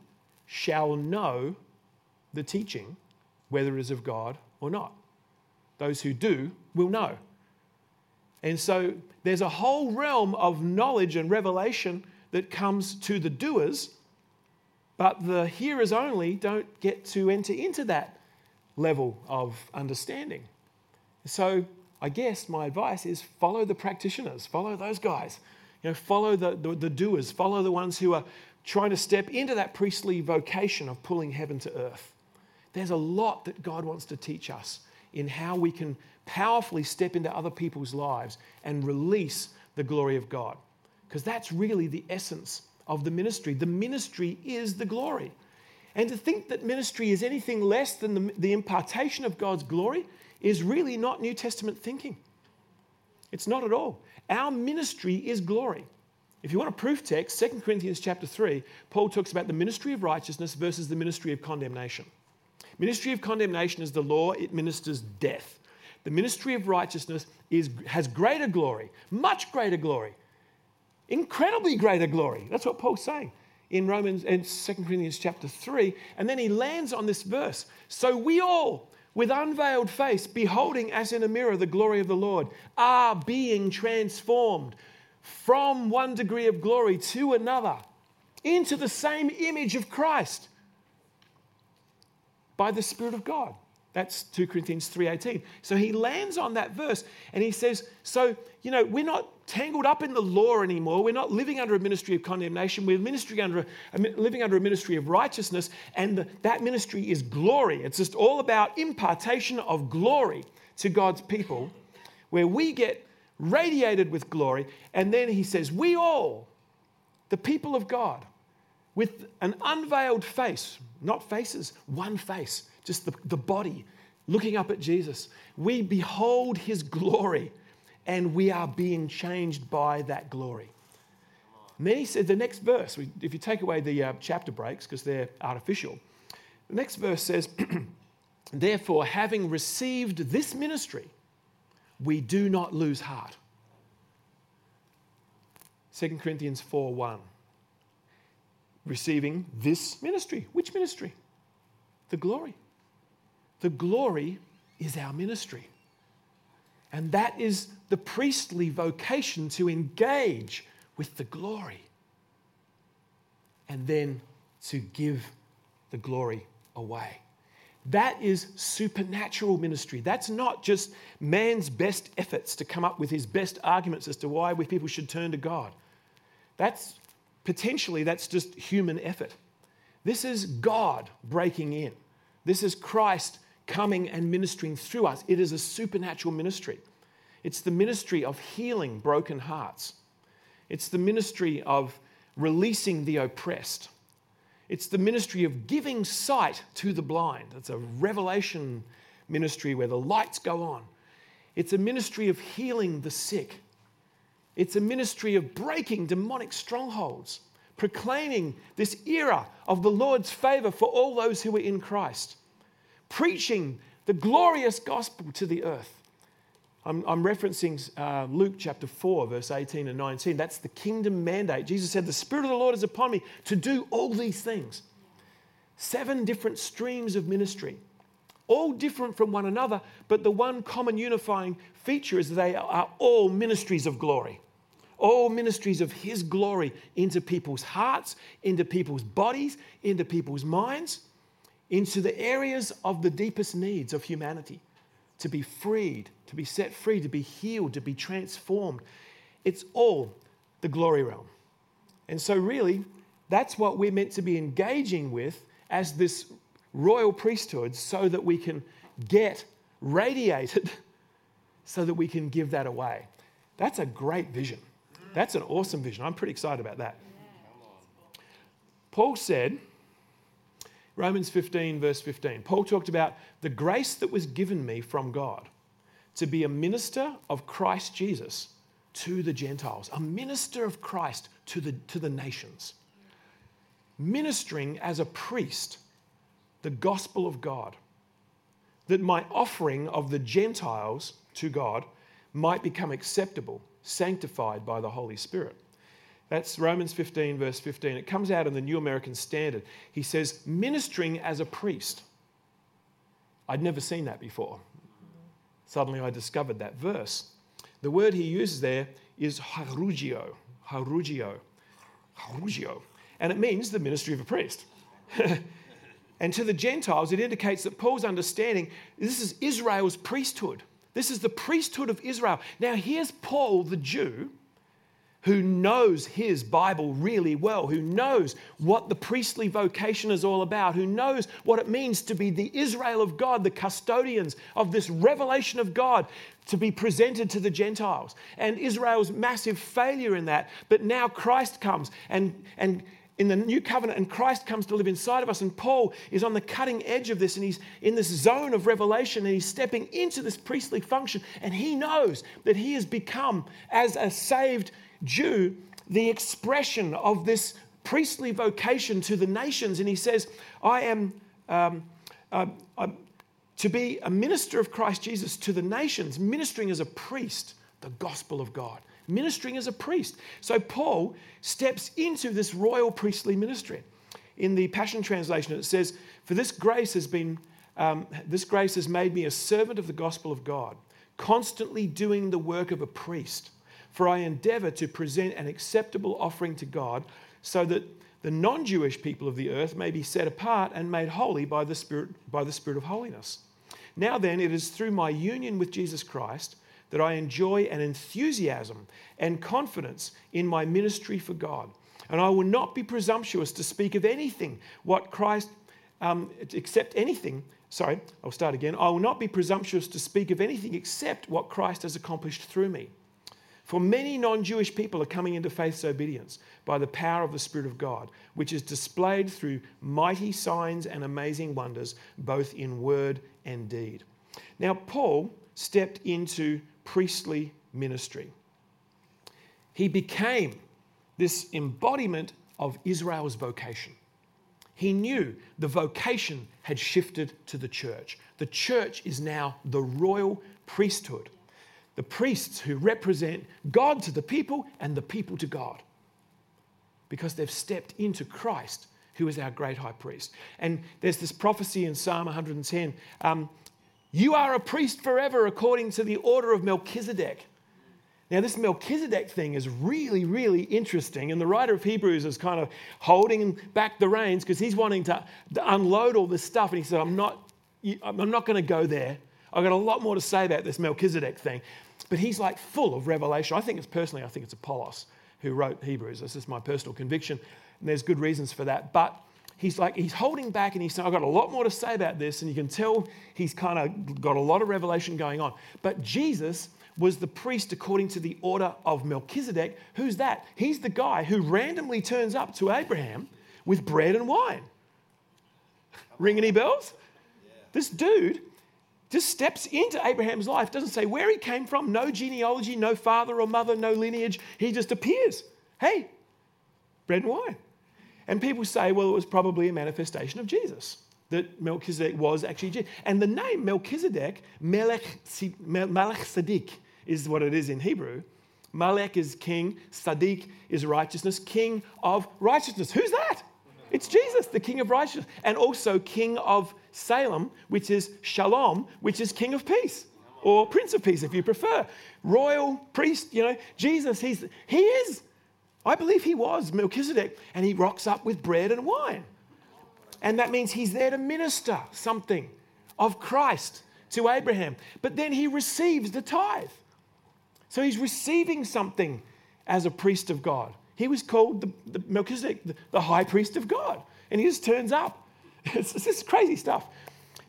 shall know the teaching, whether it is of God or not. Those who do will know. And so there's a whole realm of knowledge and revelation that comes to the doers, but the hearers only don't get to enter into that level of understanding. So I guess my advice is follow the practitioners, follow those guys. You know, follow the, the, the doers, follow the ones who are trying to step into that priestly vocation of pulling heaven to earth. There's a lot that God wants to teach us in how we can powerfully step into other people's lives and release the glory of God because that's really the essence of the ministry. The ministry is the glory. And to think that ministry is anything less than the, the impartation of God's glory is really not New Testament thinking. It's not at all. Our ministry is glory. If you want a proof text, 2 Corinthians chapter 3, Paul talks about the ministry of righteousness versus the ministry of condemnation. Ministry of condemnation is the law, it ministers death. The ministry of righteousness is, has greater glory, much greater glory incredibly greater glory. That's what Paul's saying in Romans and 2 Corinthians chapter 3. And then he lands on this verse. So we all, with unveiled face, beholding as in a mirror the glory of the Lord, are being transformed from one degree of glory to another into the same image of Christ by the Spirit of God. That's 2 Corinthians 3:18. So he lands on that verse and he says, so, you know, we're not tangled up in the law anymore. We're not living under a ministry of condemnation. We're ministry under a, living under a ministry of righteousness and the, that ministry is glory. It's just all about impartation of glory to God's people where we get radiated with glory and then he says, "We all, the people of God, with an unveiled face, not faces, one face just the, the body, looking up at Jesus. We behold his glory and we are being changed by that glory. And then he said, the next verse, if you take away the uh, chapter breaks because they're artificial, the next verse says, Therefore, having received this ministry, we do not lose heart. 2 Corinthians 4 1. Receiving this ministry. Which ministry? The glory. The glory is our ministry. And that is the priestly vocation to engage with the glory and then to give the glory away. That is supernatural ministry. That's not just man's best efforts to come up with his best arguments as to why we people should turn to God. That's potentially that's just human effort. This is God breaking in. This is Christ coming and ministering through us. It is a supernatural ministry. It's the ministry of healing broken hearts, it's the ministry of releasing the oppressed, It's the ministry of giving sight to the blind. It's a revelation ministry where the lights go on. It's a ministry of healing the sick. It's a ministry of breaking demonic strongholds, proclaiming this era of the Lord's favor for all those who are in Christ, preaching the glorious gospel to the earth. I'm, I'm referencing uh, Luke chapter 4, verse 18 and 19. That's the kingdom mandate. Jesus said, The Spirit of the Lord is upon me to do all these things. Seven different streams of ministry, all different from one another, but the one common unifying feature is they are all ministries of glory. All ministries of His glory into people's hearts, into people's bodies, into people's minds, into the areas of the deepest needs of humanity to be freed, to be set free, to be healed, to be transformed. It's all the glory realm. And so, really, that's what we're meant to be engaging with as this royal priesthood so that we can get radiated, so that we can give that away. That's a great vision. That's an awesome vision. I'm pretty excited about that. Paul said, Romans 15, verse 15. Paul talked about the grace that was given me from God to be a minister of Christ Jesus to the Gentiles, a minister of Christ to the, to the nations, ministering as a priest the gospel of God, that my offering of the Gentiles to God might become acceptable, sanctified by the Holy Spirit. That's Romans 15, verse 15. It comes out in the New American Standard. He says, ministering as a priest. I'd never seen that before. Suddenly I discovered that verse. The word he uses there is harugio, harugio, harugio. And it means the ministry of a priest. and to the Gentiles, it indicates that Paul's understanding this is Israel's priesthood. This is the priesthood of Israel. Now, here's Paul, the Jew, who knows his Bible really well, who knows what the priestly vocation is all about, who knows what it means to be the Israel of God, the custodians of this revelation of God to be presented to the Gentiles. And Israel's massive failure in that. But now Christ comes and, and in the new covenant, and Christ comes to live inside of us. And Paul is on the cutting edge of this, and he's in this zone of revelation, and he's stepping into this priestly function. And he knows that he has become, as a saved Jew the expression of this priestly vocation to the nations. And he says, I am um, uh, uh, to be a minister of Christ Jesus to the nations, ministering as a priest, the gospel of God, ministering as a priest. So Paul steps into this royal priestly ministry. In the Passion Translation, it says, For this grace has been, um, this grace has made me a servant of the gospel of God, constantly doing the work of a priest for I endeavor to present an acceptable offering to God so that the non Jewish people of the earth may be set apart and made holy by the, Spirit, by the Spirit of holiness. Now then, it is through my union with Jesus Christ that I enjoy an enthusiasm and confidence in my ministry for God. And I will not be presumptuous to speak of anything what Christ, um, except anything, sorry, I'll start again. I will not be presumptuous to speak of anything except what Christ has accomplished through me. For many non Jewish people are coming into faith's obedience by the power of the Spirit of God, which is displayed through mighty signs and amazing wonders, both in word and deed. Now, Paul stepped into priestly ministry. He became this embodiment of Israel's vocation. He knew the vocation had shifted to the church. The church is now the royal priesthood the priests who represent God to the people and the people to God because they've stepped into Christ, who is our great high priest. And there's this prophecy in Psalm 110 um, You are a priest forever according to the order of Melchizedek. Now, this Melchizedek thing is really, really interesting. And the writer of Hebrews is kind of holding back the reins because he's wanting to, unload all this stuff. And he said, I'm not, I'm not going to go there. I've got a lot more to say about this Melchizedek thing. But he's like full of revelation. I think it's personally, I think it's Apollos who wrote Hebrews. This is my personal conviction. And there's good reasons for that. But he's like, he's holding back and he's saying, I've got a lot more to say about this. And you can tell he's kind of got a lot of revelation going on. But Jesus was the priest according to the order of Melchizedek. Who's that? He's the guy who randomly turns up to Abraham with bread and wine. Ring any bells? This dude just steps into Abraham's life, doesn't say where he came from, no genealogy, no father or mother, no lineage. He just appears. Hey, bread and wine. And people say, well, it was probably a manifestation of Jesus, that Melchizedek was actually Jesus. And the name Melchizedek, Melech, Melech Sadiq, is what it is in Hebrew. Malek is king, Sadiq is righteousness, king of righteousness. Who's that? It's Jesus, the king of righteousness, and also king of Salem, which is Shalom, which is king of peace, or prince of peace if you prefer. Royal priest, you know, Jesus, he's, he is. I believe he was Melchizedek, and he rocks up with bread and wine. And that means he's there to minister something of Christ to Abraham. But then he receives the tithe. So he's receiving something as a priest of God. He was called the, the Melchizedek, the, the, high priest of God. And he just turns up. It's, this crazy stuff.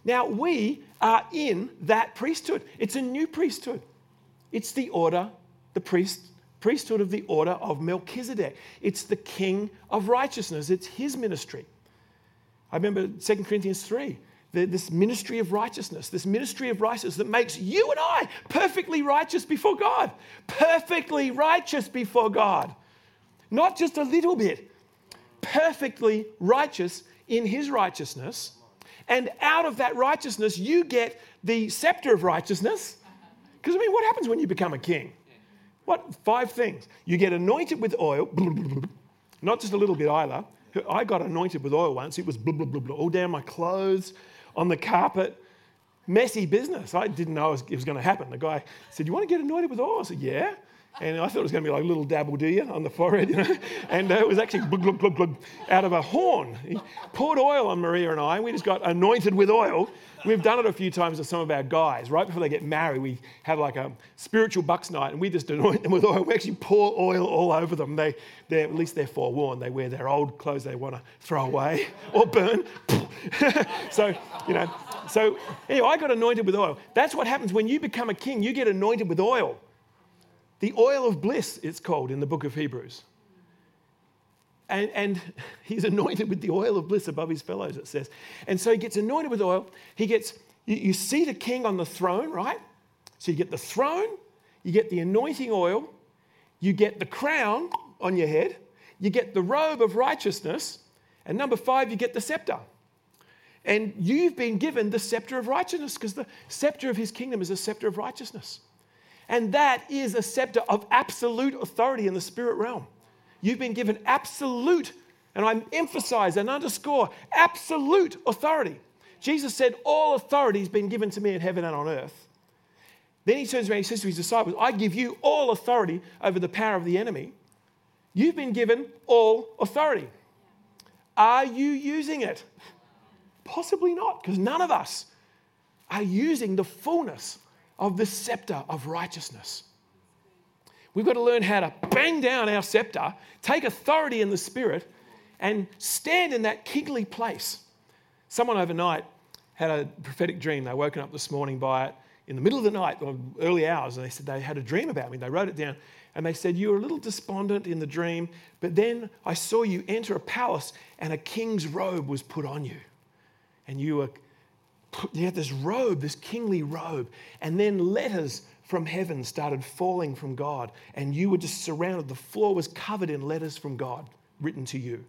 Now, we are in that priesthood. It's a new priesthood. It's the order, the priest, priesthood of the order of Melchizedek. It's the king of righteousness. It's his ministry. I remember 2 Corinthians 3 the, this ministry of righteousness, this ministry of righteousness that makes you and I perfectly righteous before God. Perfectly righteous before God. Not just a little bit, perfectly righteous in His righteousness. And out of that righteousness, you get the scepter of righteousness. Because, I mean, what happens when you become a king? What? Five things. You get anointed with oil, not just a little bit either. I got anointed with oil once. It was blah, blah, blah, blah, all down my clothes, on the carpet. Messy business. I didn't know it was, going to happen. The guy said, You want to get anointed with oil? I said, Yeah. And I thought it was going to be like a little dabble do you on the forehead, you know. And uh, it was actually glug, glug, glug, glug, out of a horn. He poured oil on Maria and I. We just got anointed with oil. We've done it a few times with some of our guys. Right before they get married, we have like a spiritual bucks night and we just anoint them with oil. We actually pour oil all over them. They, they're, at least they're forewarned. They wear their old clothes they want to throw away or burn. so, you know, so anyway, I got anointed with oil. That's what happens when you become a king. You get anointed with oil. The oil of bliss, it's called in the book of Hebrews. And, and, he's anointed with the oil of bliss above his fellows, it says. And so he gets anointed with oil. He gets, you, you see the king on the throne, right? So you get the throne, you get the anointing oil, you get the crown on your head, you get the robe of righteousness, and number five, you get the scepter. And you've been given the scepter of righteousness because the scepter of his kingdom is a scepter of righteousness. And that is a scepter of absolute authority in the spirit realm. You've been given absolute, and I emphasize and underscore absolute authority. Jesus said, All authority has been given to me in heaven and on earth. Then he turns around and says to his disciples, I give you all authority over the power of the enemy. You've been given all authority. Are you using it? Possibly not, because none of us are using the fullness of the scepter of righteousness. We've got to learn how to bang down our scepter, take authority in the spirit, and stand in that kingly place. Someone overnight had a prophetic dream. They woken up this morning by it in the middle of the night, or early hours, and they said they had a dream about me. They wrote it down, and they said, You were a little despondent in the dream, but then I saw you enter a palace, and a king's robe was put on you. And you were you had this robe, this kingly robe, and then letters from heaven started falling from God, and you were just surrounded. The floor was covered in letters from God written to you.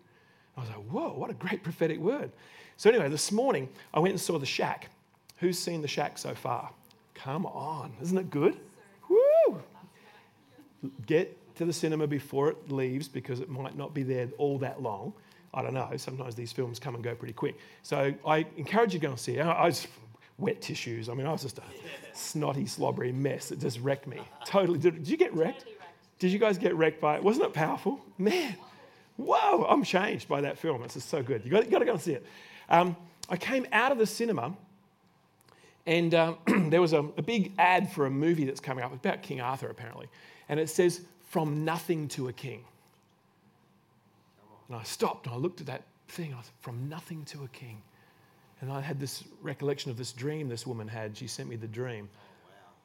I was like, whoa, what a great prophetic word. So, anyway, this morning I went and saw The Shack. Who's seen The Shack so far? Come on, isn't it good? Woo! Get to the cinema before it leaves because it might not be there all that long. I don't know. Sometimes these films come and go pretty quick. So I encourage you to go and see it. I was wet tissues. I mean, I was just a snotty, slobbery mess that just wrecked me. Totally. Did, did you get wrecked? Did you guys get wrecked by it? Wasn't it powerful? Man, whoa, I'm changed by that film. It's just so good. You've got, got to go and see it. Um, I came out of the cinema and um, there was a, a, big ad for a movie that's coming up about King Arthur, apparently. And it says, From Nothing to a King. And I stopped and I looked at that thing. I said, From nothing to a king. And I had this recollection of this dream this woman had. She sent me the dream.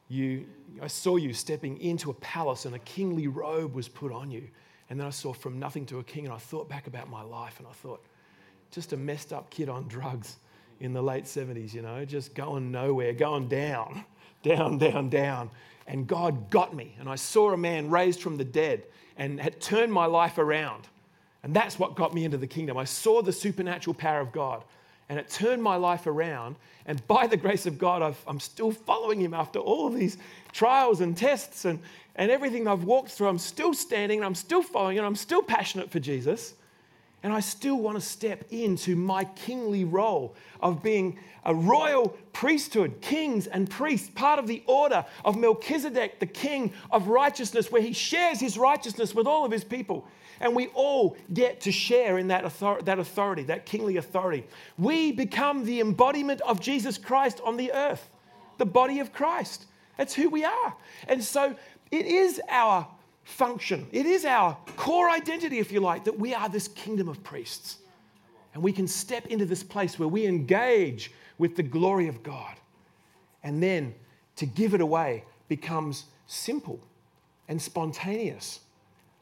You, I saw you stepping into a palace and a kingly robe was put on you. And then I saw from nothing to a king. And I thought back about my life and I thought, just a messed up kid on drugs in the late 70s, you know, just going nowhere, going down, down, down, down. And God got me. And I saw a man raised from the dead and had turned my life around. And that's what got me into the kingdom. I saw the supernatural power of God and it turned my life around. And by the grace of God, i am still following him after all of these trials and tests and, and everything I've walked through. I'm still standing and I'm still following and I'm still passionate for Jesus. And I still want to step into my kingly role of being a royal priesthood, kings and priests, part of the order of Melchizedek, the king of righteousness, where he shares his righteousness with all of his people. And we all get to share in that, that authority, that kingly authority. We become the embodiment of Jesus Christ on the earth, the body of Christ. That's who we are. And so it is our function, it is our core identity, if you like, that we are this kingdom of priests. And we can step into this place where we engage with the glory of God. And then to give it away becomes simple and spontaneous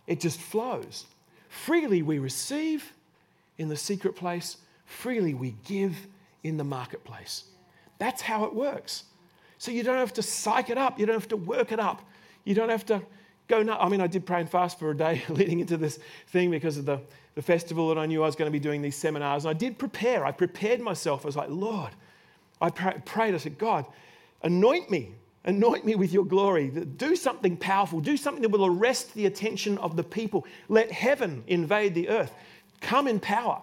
it just flows. Freely we receive in the secret place, freely we give in the marketplace. That's how it works. So you don't have to psych it up, you don't have to work it up, you don't have to go nuts. I mean, I did pray and fast for a day leading into this thing because of the, the festival that I knew I was going to be doing these seminars. And I did prepare, I prepared myself. I was like, Lord, I prayed, I said, God, anoint me Anoint me with your glory. Do something powerful. Do something that will arrest the attention of the people. Let heaven invade the earth. Come in power.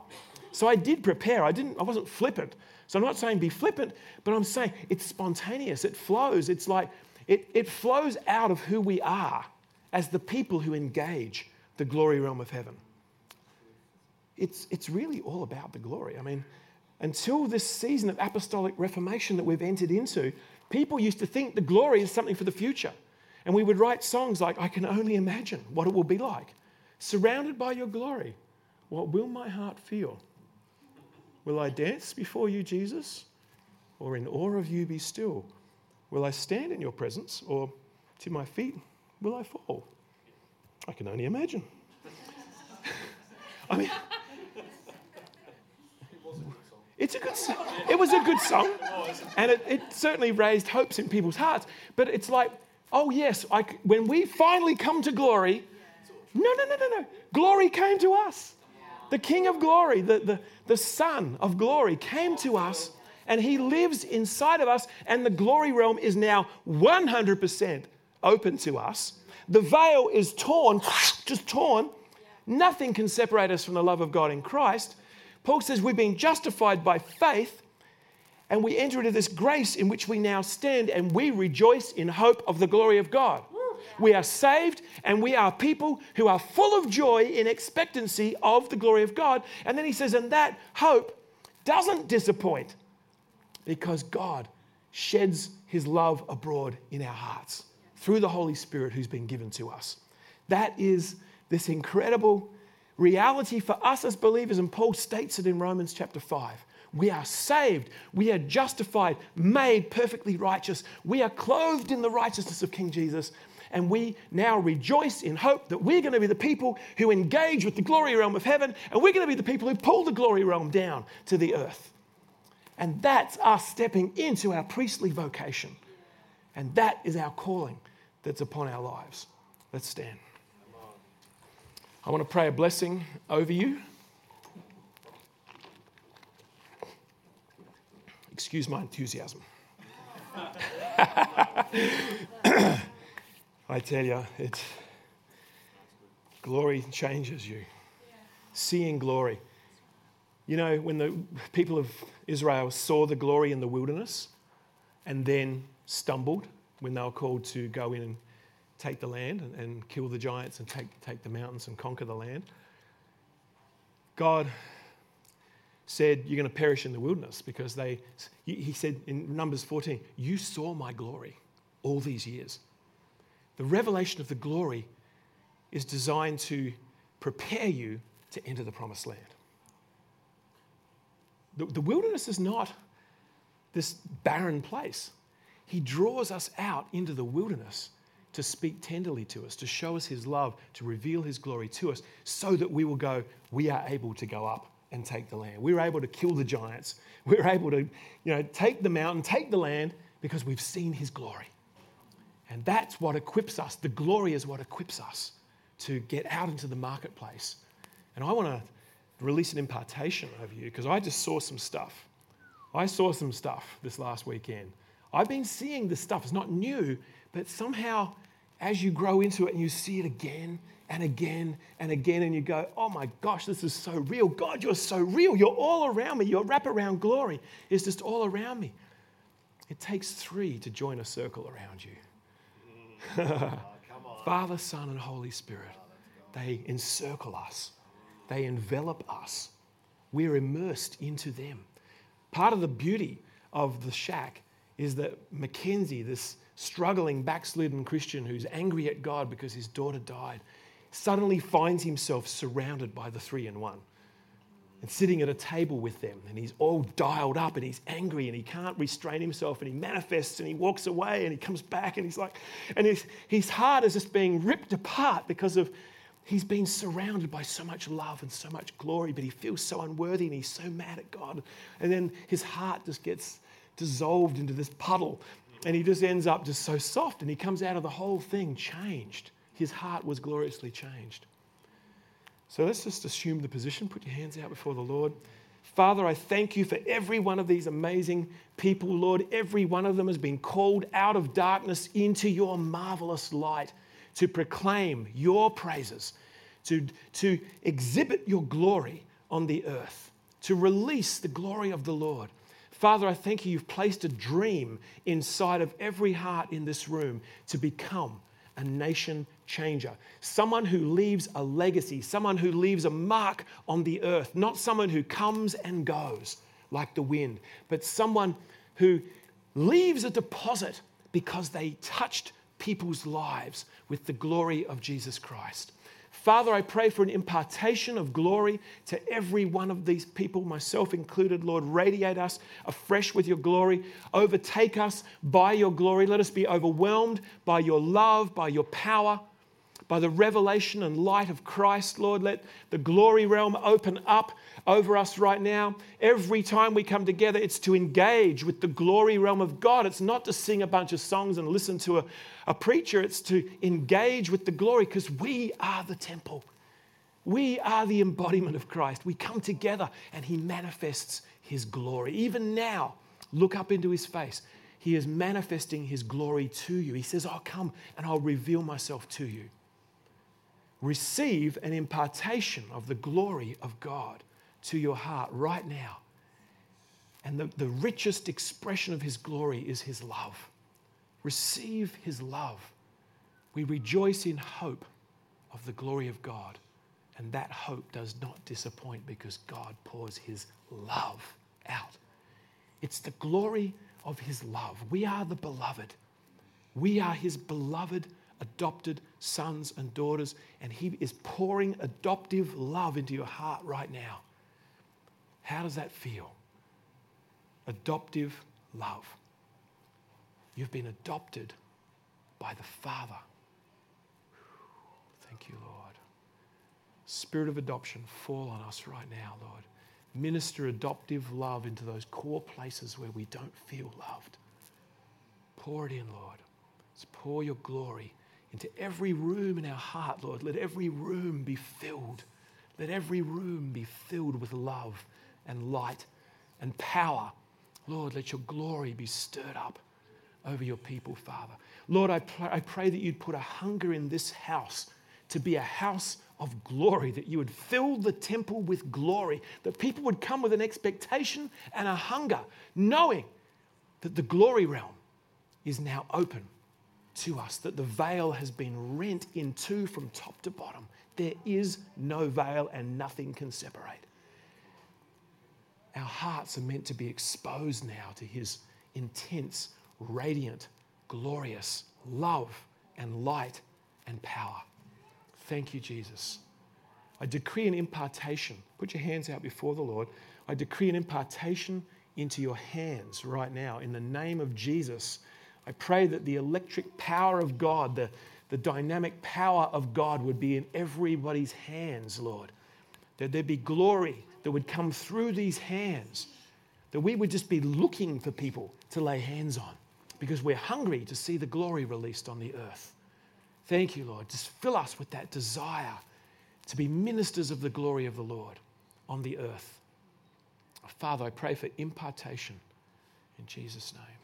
So I did prepare. I didn't. I wasn't flippant. So I'm not saying be flippant, but I'm saying it's spontaneous. It flows. It's like it, it flows out of who we are as the people who engage the glory realm of heaven. It's, it's really all about the glory. I mean, until this season of apostolic reformation that we've entered into, people used to think the glory is something for the future. And we would write songs like, I can only imagine what it will be like. Surrounded by your glory, what will my heart feel? Will I dance before you, Jesus? Or in awe of you be still? Will I stand in your presence? Or to my feet will I fall? I can only imagine. I mean, it's a good. It was a good song. And it, it certainly raised hopes in people's hearts. But it's like, oh, yes, I, when we finally come to glory, no, no, no, no, no. Glory came to us. The King of glory, the, the, the Son of glory came to us and he lives inside of us, and the glory realm is now 100% open to us. The veil is torn, just torn. Nothing can separate us from the love of God in Christ. Paul says we've been justified by faith and we enter into this grace in which we now stand and we rejoice in hope of the glory of God. We are saved and we are people who are full of joy in expectancy of the glory of God. And then he says, and that hope doesn't disappoint because God sheds his love abroad in our hearts through the Holy Spirit who's been given to us. That is this incredible reality for us as believers, and Paul states it in Romans chapter 5. We are saved, we are justified, made perfectly righteous, we are clothed in the righteousness of King Jesus, and we now rejoice in hope that we're going to be the people who engage with the glory realm of heaven, and we're going to be the people who pull the glory realm down to the earth. And that's us stepping into our priestly vocation. And that is our calling that's upon our lives. Let's stand. I want to pray a blessing over you. Excuse my enthusiasm. I tell you, it's glory changes you. Seeing glory. You know, when the people of Israel saw the glory in the wilderness and then stumbled when they were called to go in and take the land and, and kill the giants and take, take the mountains and conquer the land. God said, You're going to perish in the wilderness because they, he said in Numbers 14, You saw my glory all these years. The revelation of the glory is designed to prepare you to enter the promised land. The, the wilderness is not this barren place. He draws us out into the wilderness to speak tenderly to us, to show us his love, to reveal his glory to us, so that we will go, we are able to go up and take the land. We're able to kill the giants. We're able to, you know, take the mountain, take the land because we've seen his glory. And that's what equips us. The glory is what equips us to get out into the marketplace. And I want to release an impartation over you because I just saw some stuff. I saw some stuff this last weekend. I've been seeing this stuff. It's not new, but somehow as you grow into it and you see it again and again and again, and you go, oh my gosh, this is so real. God, you're so real. You're all around me. Your wraparound glory is just all around me. It takes three to join a circle around you mm. Father, Son, and Holy Spirit. They encircle us, they envelop us. We're immersed into them. Part of the beauty of the shack is that Mackenzie, this struggling, backslidden Christian who's angry at God because his daughter died, suddenly finds himself surrounded by the three in one and sitting at a table with them. And he's all dialed up and he's angry and he can't restrain himself and he manifests and he walks away and he comes back and he's like, and his, his heart is just being ripped apart because of he's been surrounded by so much love and so much glory, but he feels so unworthy and he's so mad at God. And then his heart just gets dissolved into this puddle and he just ends up just so soft and he comes out of the whole thing changed his heart was gloriously changed. So let's just assume the position. Put your hands out before the Lord. Father, I thank you for every one of these amazing people, Lord. Every one of them has been called out of darkness into your marvelous light to proclaim your praises, to, to exhibit your glory on the earth, to release the glory of the Lord. Father, I thank you, you've placed a dream inside of every heart in this room to become a nation changer, someone who leaves a legacy, someone who leaves a mark on the earth, not someone who comes and goes like the wind, but someone who leaves a deposit because they touched people's lives with the glory of Jesus Christ. Father, I pray for an impartation of glory to every one of these people, myself included. Lord, radiate us afresh with your glory. Overtake us by your glory. Let us be overwhelmed by your love, by your power by the revelation and light of Christ, Lord. Let the glory realm open up over us right now. Every time we come together, it's to engage with the glory realm of God. It's not to sing a bunch of songs and listen to a, a preacher, it's to engage with the glory because we are the temple. We are the embodiment of Christ. We come together and He manifests His glory. Even now, look up into His face. He is manifesting His glory to you. He says, I'll come and I'll reveal myself to you receive an impartation of the glory of God to your heart right now. And the, the richest expression of His glory is His love. Receive His love. We rejoice in hope of the glory of God. And that hope does not disappoint because God pours His love out. It's the glory of His love. We are the beloved. We are His beloved adopted sons and daughters, and He is pouring adoptive love into your heart right now. How does that feel? Adoptive love. You've been adopted by the Father. Thank you, Lord. Spirit of adoption, fall on us right now, Lord. Minister adoptive love into those core places where we don't feel loved. Pour it in, Lord. Let's pour your glory into every room in our heart, Lord. Let every room be filled. Let every room be filled with love and light and power. Lord, let your glory be stirred up over your people, Father. Lord, I, pr- I pray that you'd put a hunger in this house to be a house of glory, that you would fill the temple with glory, that people would come with an expectation and a hunger, knowing that the glory realm is now open to us, that the veil has been rent in two from top to bottom. There is no veil and nothing can separate. Our hearts are meant to be exposed now to His intense, radiant, glorious love and light and power. Thank you, Jesus. I decree an impartation. Put your hands out before the Lord. I decree an impartation into your hands right now in the name of Jesus I pray that the electric power of God, the, the dynamic power of God would be in everybody's hands, Lord. That there be glory that would come through these hands, that we would just be looking for people to lay hands on because we're hungry to see the glory released on the earth. Thank you, Lord. Just fill us with that desire to be ministers of the glory of the Lord on the earth. Father, I pray for impartation in Jesus' name.